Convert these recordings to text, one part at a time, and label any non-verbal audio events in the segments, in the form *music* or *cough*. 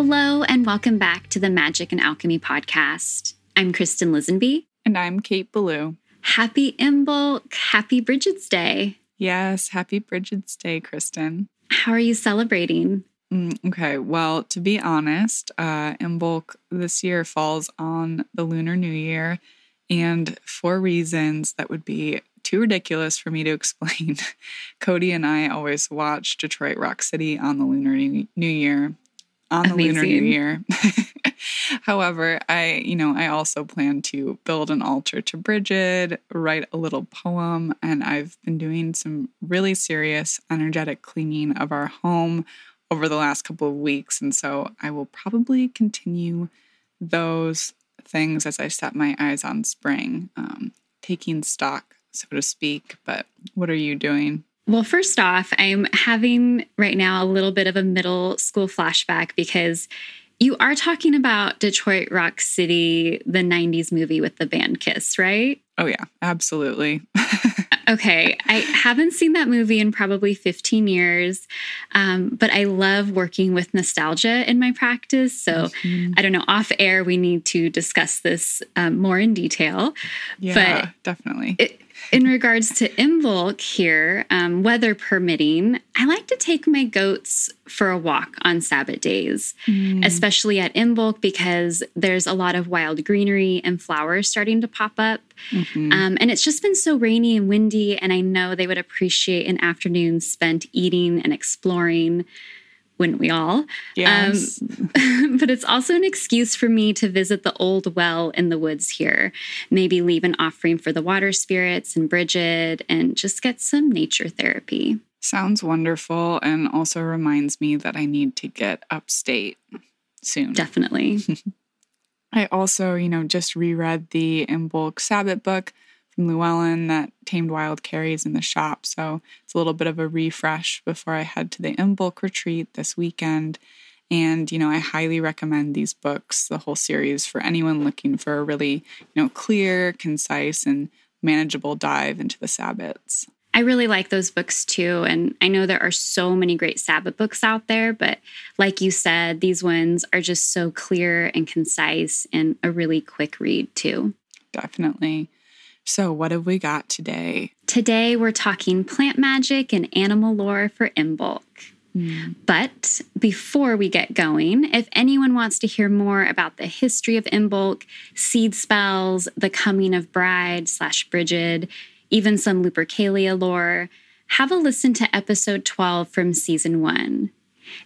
Hello, and welcome back to the Magic and Alchemy podcast. I'm Kristen Lisenby. And I'm Kate Ballou. Happy Imbolc. Happy Bridget's Day. Yes, happy Bridget's Day, Kristen. How are you celebrating? Mm, okay, well, to be honest, uh, Imbolc this year falls on the Lunar New Year, and for reasons that would be too ridiculous for me to *laughs* explain, Cody and I always watch Detroit Rock City on the Lunar New Year on the Amazing. Lunar New Year. *laughs* However, I, you know, I also plan to build an altar to Bridget, write a little poem, and I've been doing some really serious energetic cleaning of our home over the last couple of weeks. And so I will probably continue those things as I set my eyes on spring, um, taking stock, so to speak. But what are you doing? Well, first off, I'm having right now a little bit of a middle school flashback because you are talking about Detroit Rock City, the 90s movie with the band Kiss, right? Oh, yeah, absolutely. *laughs* okay. I haven't seen that movie in probably 15 years, um, but I love working with nostalgia in my practice. So mm-hmm. I don't know, off air, we need to discuss this um, more in detail. Yeah, but definitely. It, in regards to Imbolc here, um, weather permitting, I like to take my goats for a walk on Sabbath days, mm. especially at Imbolc because there's a lot of wild greenery and flowers starting to pop up. Mm-hmm. Um, and it's just been so rainy and windy, and I know they would appreciate an afternoon spent eating and exploring wouldn't we all? Yes. Um, *laughs* but it's also an excuse for me to visit the old well in the woods here. Maybe leave an offering for the water spirits and Bridget and just get some nature therapy. Sounds wonderful and also reminds me that I need to get upstate soon. Definitely. *laughs* I also, you know, just reread the Imbolc Sabbath book from Llewellyn that Tamed Wild carries in the shop. So it's a little bit of a refresh before I head to the Imbolc retreat this weekend. And, you know, I highly recommend these books, the whole series, for anyone looking for a really, you know, clear, concise, and manageable dive into the Sabbats. I really like those books too. And I know there are so many great Sabbath books out there, but like you said, these ones are just so clear and concise and a really quick read too. Definitely. So, what have we got today? Today, we're talking plant magic and animal lore for Imbolc. Mm. But before we get going, if anyone wants to hear more about the history of Imbolc, seed spells, the coming of Bride slash Bridget, even some Lupercalia lore, have a listen to episode 12 from season one.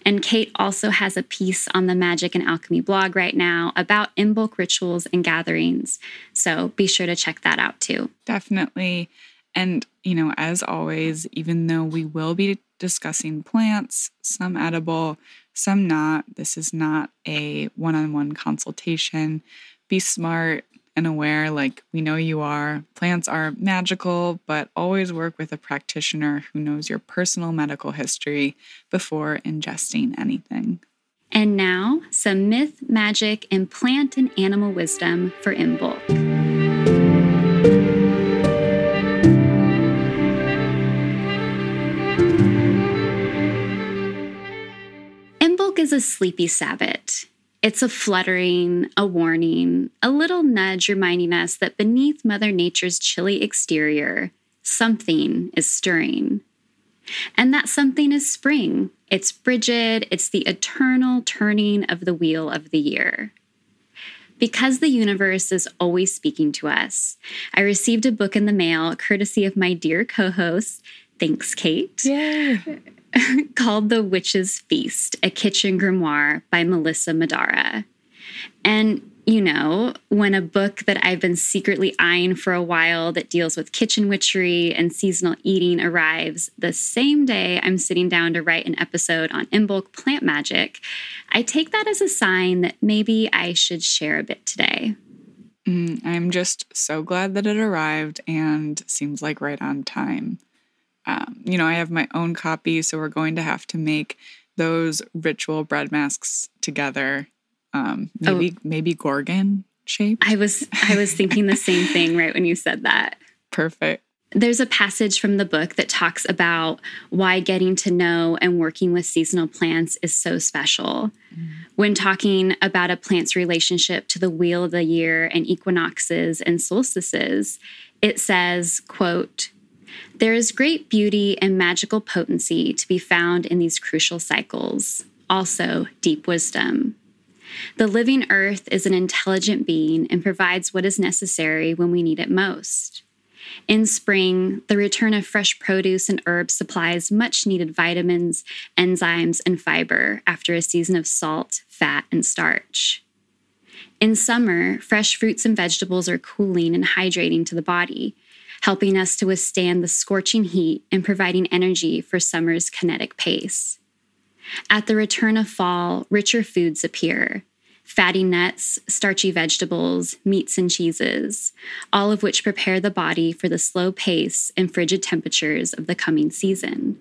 And Kate also has a piece on the Magic and Alchemy blog right now about Imbolc rituals and gatherings. So be sure to check that out too. Definitely. And, you know, as always, even though we will be discussing plants, some edible, some not, this is not a one on one consultation. Be smart, and aware like we know you are. Plants are magical, but always work with a practitioner who knows your personal medical history before ingesting anything. And now, some myth, magic, and plant and animal wisdom for Imbolc. Imbolc is a sleepy Sabbat. It's a fluttering, a warning, a little nudge reminding us that beneath Mother Nature's chilly exterior, something is stirring. And that something is spring. It's Bridget, it's the eternal turning of the wheel of the year. Because the universe is always speaking to us, I received a book in the mail courtesy of my dear co host. Thanks, Kate. Yay. *laughs* called The Witch's Feast, a kitchen grimoire by Melissa Madara. And you know, when a book that I've been secretly eyeing for a while that deals with kitchen witchery and seasonal eating arrives the same day I'm sitting down to write an episode on Imbolc plant magic, I take that as a sign that maybe I should share a bit today. Mm, I'm just so glad that it arrived and seems like right on time. Um, you know, I have my own copy, so we're going to have to make those ritual bread masks together um, maybe oh. maybe gorgon shape. I was I was thinking the same thing *laughs* right when you said that. Perfect. There's a passage from the book that talks about why getting to know and working with seasonal plants is so special. Mm. When talking about a plant's relationship to the wheel of the year and equinoxes and solstices, it says, quote, there is great beauty and magical potency to be found in these crucial cycles, also deep wisdom. The living earth is an intelligent being and provides what is necessary when we need it most. In spring, the return of fresh produce and herbs supplies much needed vitamins, enzymes, and fiber after a season of salt, fat, and starch. In summer, fresh fruits and vegetables are cooling and hydrating to the body, helping us to withstand the scorching heat and providing energy for summer's kinetic pace. At the return of fall, richer foods appear fatty nuts, starchy vegetables, meats, and cheeses, all of which prepare the body for the slow pace and frigid temperatures of the coming season.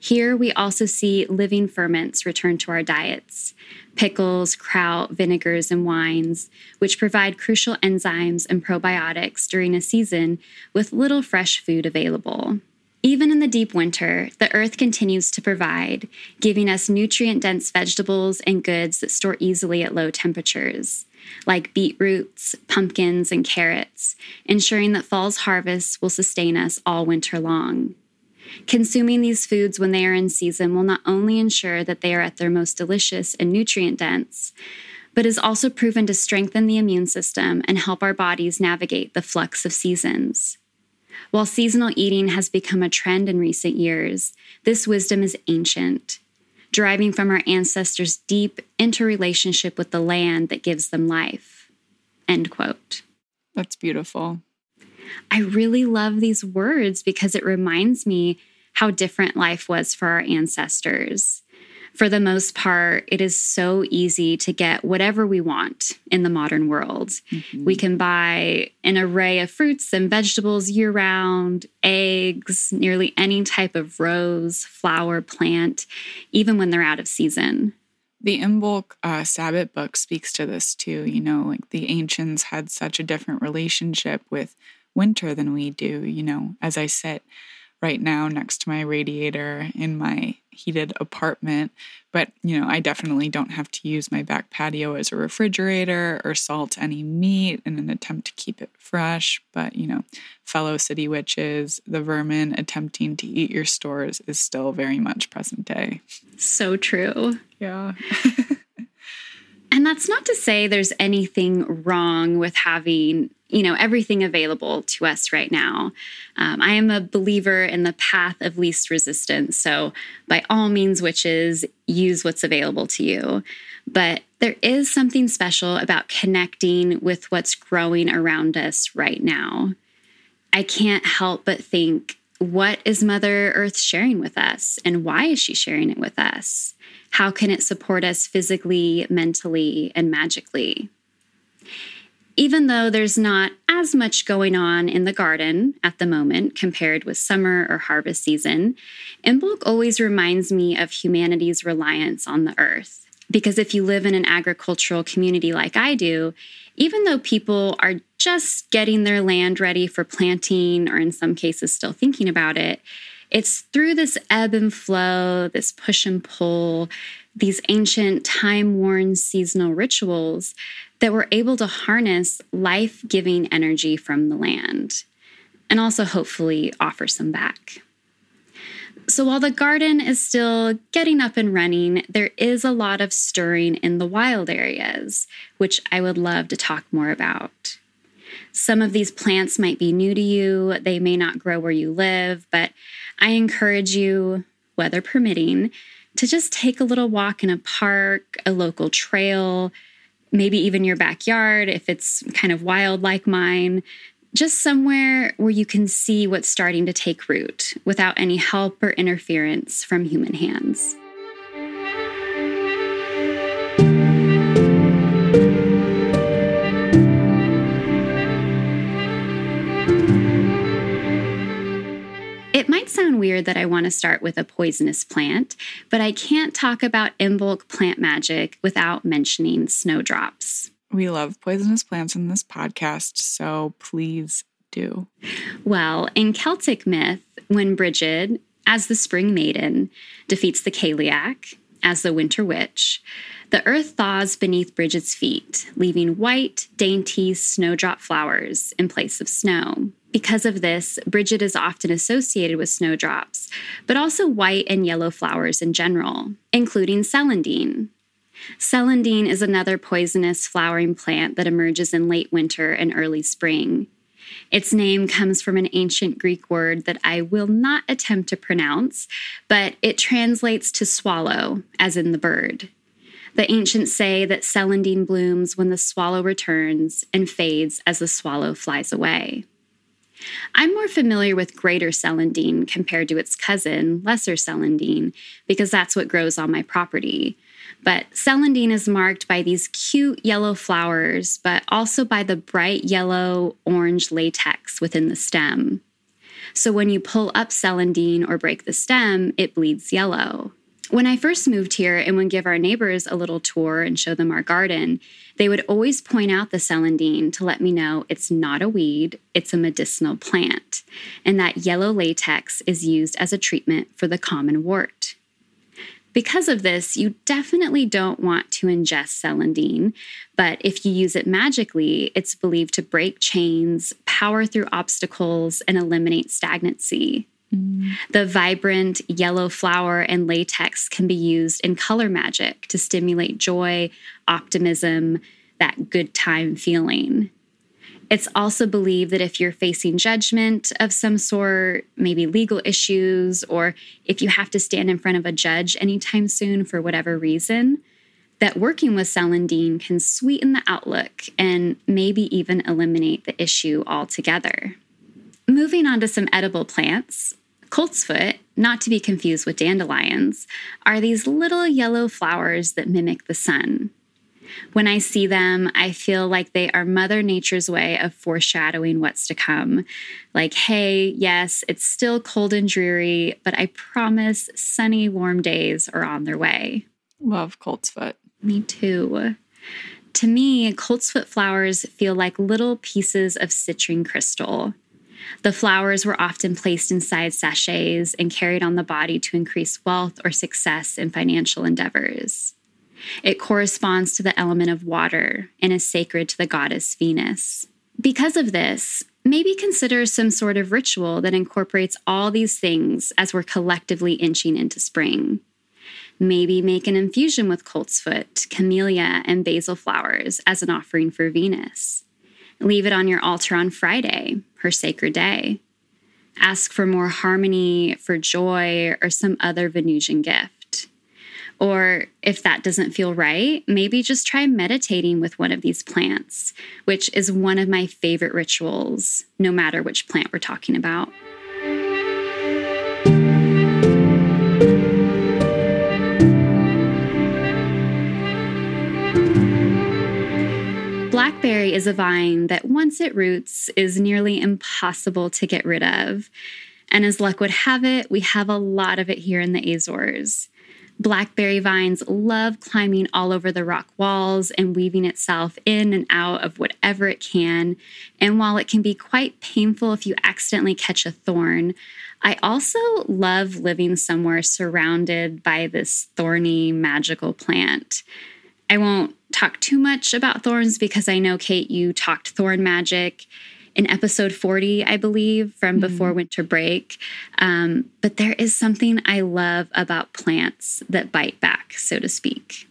Here, we also see living ferments return to our diets pickles, kraut, vinegars, and wines, which provide crucial enzymes and probiotics during a season with little fresh food available. Even in the deep winter, the earth continues to provide, giving us nutrient dense vegetables and goods that store easily at low temperatures, like beetroots, pumpkins, and carrots, ensuring that fall's harvests will sustain us all winter long. Consuming these foods when they are in season will not only ensure that they are at their most delicious and nutrient dense, but is also proven to strengthen the immune system and help our bodies navigate the flux of seasons. While seasonal eating has become a trend in recent years, this wisdom is ancient, deriving from our ancestors' deep interrelationship with the land that gives them life. End quote. That's beautiful. I really love these words because it reminds me how different life was for our ancestors for the most part, it is so easy to get whatever we want in the modern world. Mm-hmm. We can buy an array of fruits and vegetables year round, eggs, nearly any type of rose, flower, plant, even when they're out of season. The Imbolc uh, Sabbat book speaks to this too. You know, like the ancients had such a different relationship with winter than we do. You know, as I sit right now next to my radiator in my heated apartment. But, you know, I definitely don't have to use my back patio as a refrigerator or salt any meat in an attempt to keep it fresh. But, you know, fellow city witches, the vermin attempting to eat your stores is still very much present day. So true. Yeah. *laughs* and that's not to say there's anything wrong with having you know everything available to us right now. Um, i am a believer in the path of least resistance. So by all means witches use what's available to you. But there is something special about connecting with what's growing around us right now. I can't help but think what is mother earth sharing with us? And why is she sharing it with us how can it support us physically mentally and magically even though there's not as much going on in the garden at the moment compared with summer or harvest season, Imbolc always reminds me of humanity's reliance on the earth. Because if you live in an agricultural community like I do, even though people are just getting their land ready for planting, or in some cases still thinking about it, it's through this ebb and flow, this push and pull, these ancient, time worn seasonal rituals that we're able to harness life giving energy from the land and also hopefully offer some back. So while the garden is still getting up and running, there is a lot of stirring in the wild areas, which I would love to talk more about. Some of these plants might be new to you, they may not grow where you live, but I encourage you, weather permitting, to just take a little walk in a park, a local trail, maybe even your backyard if it's kind of wild like mine. Just somewhere where you can see what's starting to take root without any help or interference from human hands. Might sound weird that I want to start with a poisonous plant, but I can't talk about Imbolc plant magic without mentioning snowdrops. We love poisonous plants in this podcast, so please do. Well, in Celtic myth, when Brigid, as the spring maiden, defeats the Cailleach, as the winter witch, the earth thaws beneath Brigid's feet, leaving white, dainty snowdrop flowers in place of snow. Because of this, Bridget is often associated with snowdrops, but also white and yellow flowers in general, including celandine. Celandine is another poisonous flowering plant that emerges in late winter and early spring. Its name comes from an ancient Greek word that I will not attempt to pronounce, but it translates to swallow, as in the bird. The ancients say that celandine blooms when the swallow returns and fades as the swallow flies away. I'm more familiar with greater celandine compared to its cousin, lesser celandine, because that's what grows on my property. But celandine is marked by these cute yellow flowers, but also by the bright yellow orange latex within the stem. So when you pull up celandine or break the stem, it bleeds yellow. When I first moved here and would give our neighbors a little tour and show them our garden, they would always point out the celandine to let me know it's not a weed, it's a medicinal plant, and that yellow latex is used as a treatment for the common wart. Because of this, you definitely don't want to ingest celandine, but if you use it magically, it's believed to break chains, power through obstacles, and eliminate stagnancy. Mm. The vibrant yellow flower and latex can be used in color magic to stimulate joy, optimism, that good time feeling. It's also believed that if you're facing judgment of some sort, maybe legal issues, or if you have to stand in front of a judge anytime soon for whatever reason, that working with celandine can sweeten the outlook and maybe even eliminate the issue altogether. Moving on to some edible plants, coltsfoot, not to be confused with dandelions, are these little yellow flowers that mimic the sun. When I see them, I feel like they are Mother Nature's way of foreshadowing what's to come. Like, hey, yes, it's still cold and dreary, but I promise sunny, warm days are on their way. Love coltsfoot. Me too. To me, coltsfoot flowers feel like little pieces of citrine crystal. The flowers were often placed inside sachets and carried on the body to increase wealth or success in financial endeavors. It corresponds to the element of water and is sacred to the goddess Venus. Because of this, maybe consider some sort of ritual that incorporates all these things as we're collectively inching into spring. Maybe make an infusion with coltsfoot, camellia, and basil flowers as an offering for Venus. Leave it on your altar on Friday, her sacred day. Ask for more harmony, for joy, or some other Venusian gift. Or if that doesn't feel right, maybe just try meditating with one of these plants, which is one of my favorite rituals, no matter which plant we're talking about. Blackberry is a vine that once it roots is nearly impossible to get rid of. And as luck would have it, we have a lot of it here in the Azores. Blackberry vines love climbing all over the rock walls and weaving itself in and out of whatever it can. And while it can be quite painful if you accidentally catch a thorn, I also love living somewhere surrounded by this thorny, magical plant. I won't talk too much about thorns because I know, Kate, you talked thorn magic in episode 40, I believe, from mm-hmm. before winter break. Um, but there is something I love about plants that bite back, so to speak.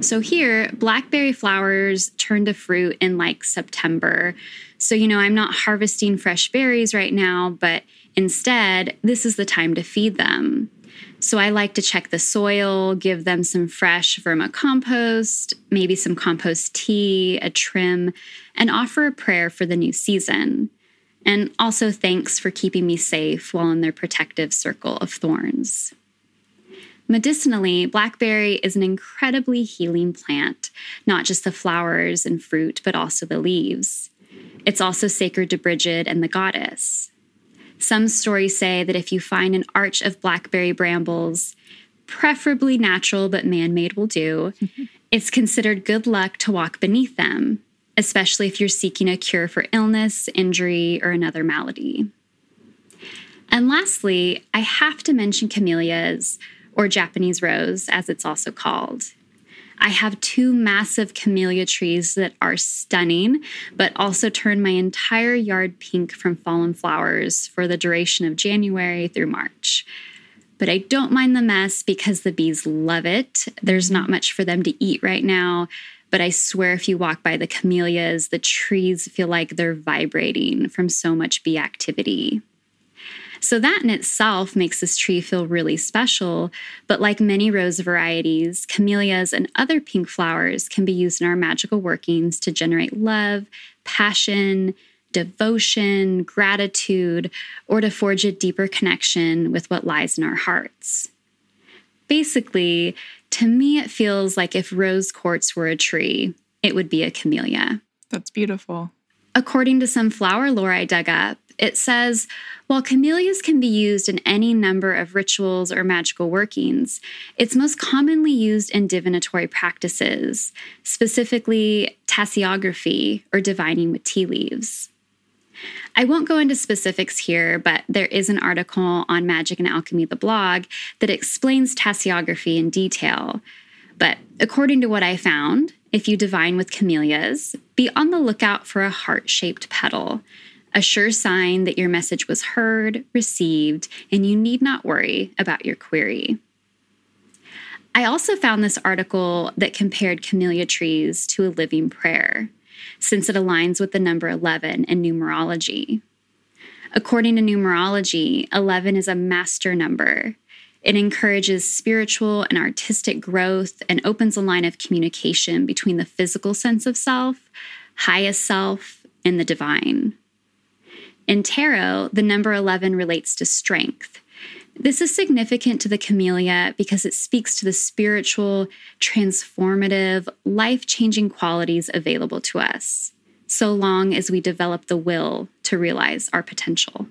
So here, blackberry flowers turn to fruit in like September. So, you know, I'm not harvesting fresh berries right now, but instead, this is the time to feed them. So I like to check the soil, give them some fresh vermicompost, maybe some compost tea, a trim, and offer a prayer for the new season. And also thanks for keeping me safe while in their protective circle of thorns. Medicinally, blackberry is an incredibly healing plant, not just the flowers and fruit, but also the leaves. It's also sacred to Bridget and the goddess. Some stories say that if you find an arch of blackberry brambles, preferably natural but man made will do, *laughs* it's considered good luck to walk beneath them, especially if you're seeking a cure for illness, injury, or another malady. And lastly, I have to mention camellias, or Japanese rose, as it's also called. I have two massive camellia trees that are stunning, but also turn my entire yard pink from fallen flowers for the duration of January through March. But I don't mind the mess because the bees love it. There's not much for them to eat right now, but I swear if you walk by the camellias, the trees feel like they're vibrating from so much bee activity. So, that in itself makes this tree feel really special. But like many rose varieties, camellias and other pink flowers can be used in our magical workings to generate love, passion, devotion, gratitude, or to forge a deeper connection with what lies in our hearts. Basically, to me, it feels like if rose quartz were a tree, it would be a camellia. That's beautiful. According to some flower lore I dug up, it says while camellias can be used in any number of rituals or magical workings, it's most commonly used in divinatory practices, specifically tasseography or divining with tea leaves. I won't go into specifics here, but there is an article on Magic and Alchemy, the blog, that explains tasseography in detail. But according to what I found, if you divine with camellias, be on the lookout for a heart shaped petal a sure sign that your message was heard, received, and you need not worry about your query. I also found this article that compared camellia trees to a living prayer, since it aligns with the number 11 in numerology. According to numerology, 11 is a master number. It encourages spiritual and artistic growth and opens a line of communication between the physical sense of self, highest self, and the divine. In tarot, the number 11 relates to strength. This is significant to the camellia because it speaks to the spiritual, transformative, life changing qualities available to us, so long as we develop the will to realize our potential.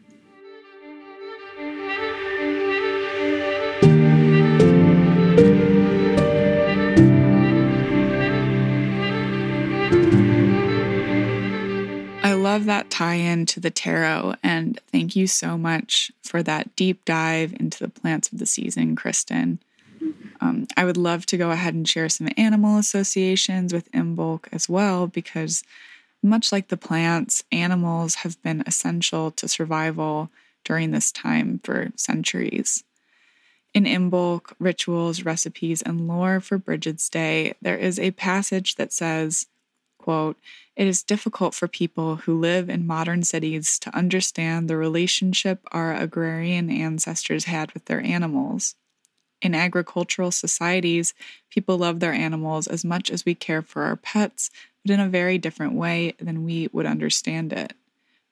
That tie in to the tarot. And thank you so much for that deep dive into the plants of the season, Kristen. Um, I would love to go ahead and share some animal associations with Imbolc as well, because much like the plants, animals have been essential to survival during this time for centuries. In Imbolc, rituals, recipes, and lore for Bridget's Day, there is a passage that says, quote, it is difficult for people who live in modern cities to understand the relationship our agrarian ancestors had with their animals. In agricultural societies, people love their animals as much as we care for our pets, but in a very different way than we would understand it.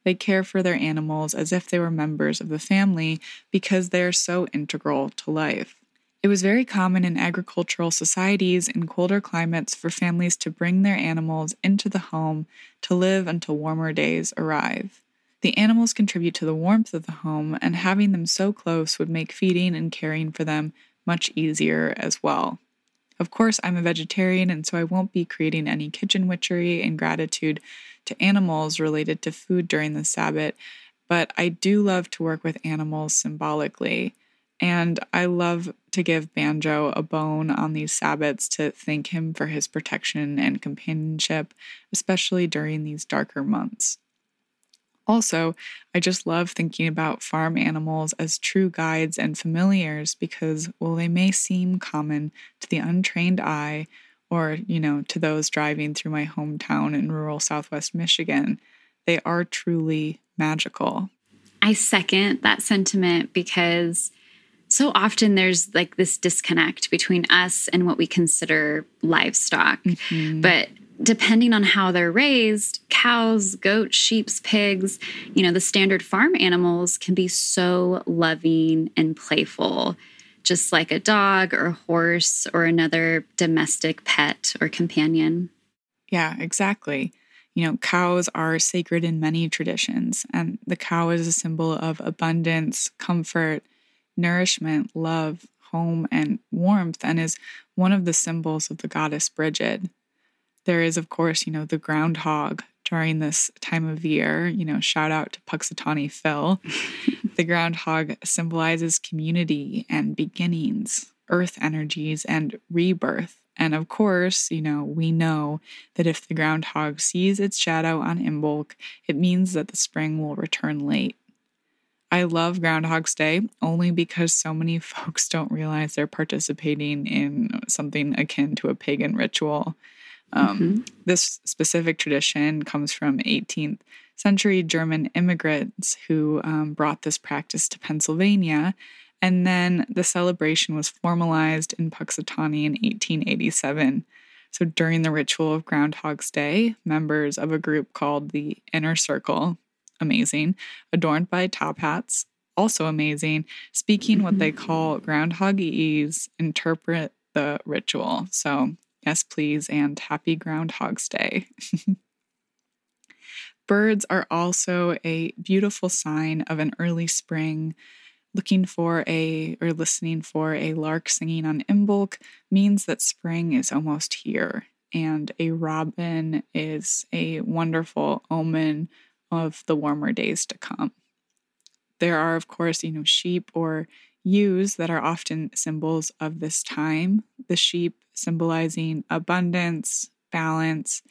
They care for their animals as if they were members of the family because they are so integral to life. It was very common in agricultural societies in colder climates for families to bring their animals into the home to live until warmer days arrive. The animals contribute to the warmth of the home, and having them so close would make feeding and caring for them much easier as well. Of course, I'm a vegetarian, and so I won't be creating any kitchen witchery in gratitude to animals related to food during the Sabbat, but I do love to work with animals symbolically. And I love to give Banjo a bone on these Sabbats to thank him for his protection and companionship, especially during these darker months. Also, I just love thinking about farm animals as true guides and familiars because while they may seem common to the untrained eye or, you know, to those driving through my hometown in rural southwest Michigan, they are truly magical. I second that sentiment because so often there's like this disconnect between us and what we consider livestock. Mm-hmm. But depending on how they're raised, cows, goats, sheep, pigs, you know, the standard farm animals can be so loving and playful, just like a dog or a horse or another domestic pet or companion. Yeah, exactly. You know, cows are sacred in many traditions, and the cow is a symbol of abundance, comfort, nourishment, love, home, and warmth, and is one of the symbols of the goddess Brigid. There is, of course, you know, the groundhog during this time of year. You know, shout out to Punxsutawney Phil. *laughs* the groundhog symbolizes community and beginnings, earth energies, and rebirth. And of course, you know, we know that if the groundhog sees its shadow on Imbolc, it means that the spring will return late. I love Groundhog's Day only because so many *laughs* folks don't realize they're participating in something akin to a pagan ritual. Um, mm-hmm. This specific tradition comes from 18th century German immigrants who um, brought this practice to Pennsylvania. And then the celebration was formalized in Punxsutawney in 1887. So during the ritual of Groundhog's Day, members of a group called the Inner Circle, amazing, adorned by top hats, also amazing, speaking what they mm-hmm. call groundhogese, interpret the ritual. So Yes, please, and happy Groundhog's Day. *laughs* Birds are also a beautiful sign of an early spring. Looking for a or listening for a lark singing on Imbolc means that spring is almost here, and a robin is a wonderful omen of the warmer days to come. There are, of course, you know, sheep or ewes that are often symbols of this time. The sheep symbolizing abundance, balance,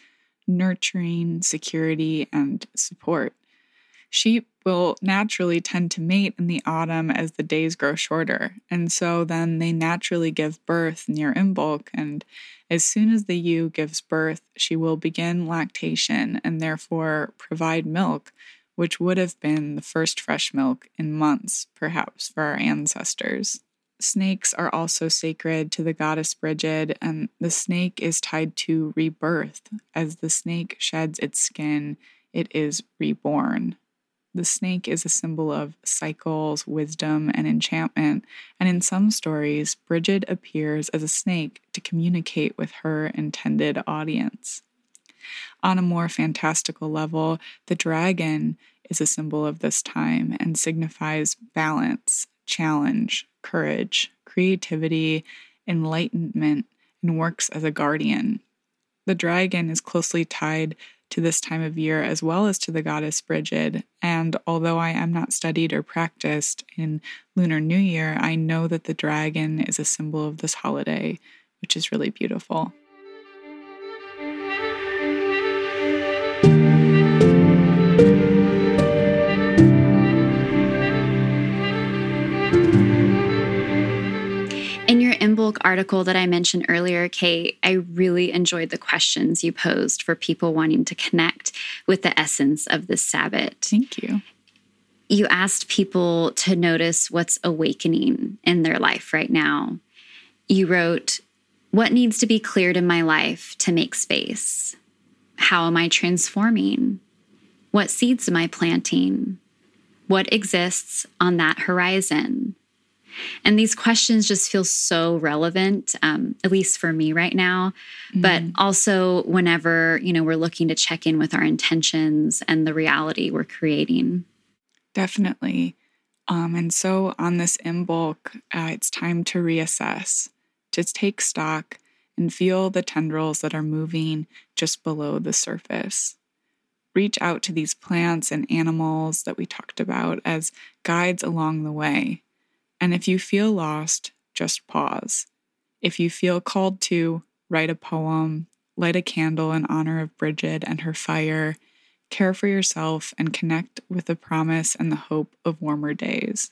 nurturing, security, and support. Sheep will naturally tend to mate in the autumn as the days grow shorter, and so then they naturally give birth near Imbolc. And as soon as the ewe gives birth, she will begin lactation and therefore provide milk, which would have been the first fresh milk in months, perhaps, for our ancestors. Snakes are also sacred to the goddess Brigid, and the snake is tied to rebirth. As the snake sheds its skin, it is reborn. The snake is a symbol of cycles, wisdom, and enchantment, and in some stories, Brigid appears as a snake to communicate with her intended audience. On a more fantastical level, the dragon is a symbol of this time and signifies balance, challenge, courage, creativity, enlightenment, and works as a guardian. The dragon is closely tied to this time of year as well as to the goddess Brigid. And although I am not studied or practiced in Lunar New Year, I know that the dragon is a symbol of this holiday, which is really beautiful. Article that I mentioned earlier, Kate, I really enjoyed the questions you posed for people wanting to connect with the essence of this Sabbat. Thank you. You asked people to notice what's awakening in their life right now. You wrote, What needs to be cleared in my life to make space? How am I transforming? What seeds am I planting? What exists on that horizon? And these questions just feel so relevant, um, at least for me right now. Mm-hmm. But also, whenever you know we're looking to check in with our intentions and the reality we're creating. Definitely. Um, and so on this Imbolc, uh, it's time to reassess, to take stock and feel the tendrils that are moving just below the surface. Reach out to these plants and animals that we talked about as guides along the way and if you feel lost, just pause. If you feel called to, write a poem, light a candle in honor of Brigid and her fire, care for yourself, and connect with the promise and the hope of warmer days.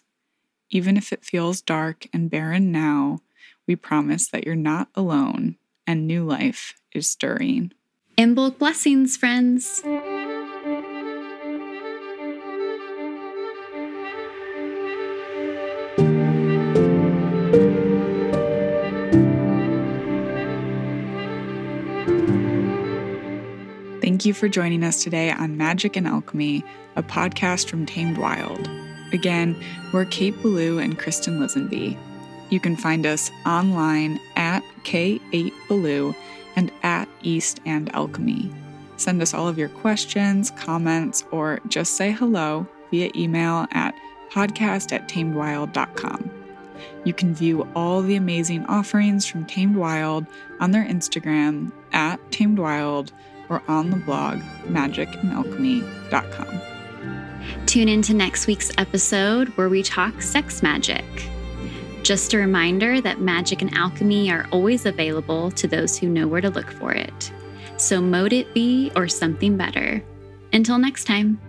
Even if it feels dark and barren now, we promise that you're not alone and new life is stirring. Imbolc blessings, friends. Thank you for joining us today on Magic and Alchemy, a podcast from Tamed Wild. Again, we're Kate Ballou and Kristen Lisenby. You can find us online at K8Ballou and at East and Alchemy. Send us all of your questions, comments, or just say hello via email at podcast at tamedwild.com. You can view all the amazing offerings from Tamed Wild on their Instagram at Tamed Wild or on the blog magicandalchemy.com. Tune into next week's episode where we talk sex magic. Just a reminder that magic and alchemy are always available to those who know where to look for it. So, mote it be or something better. Until next time.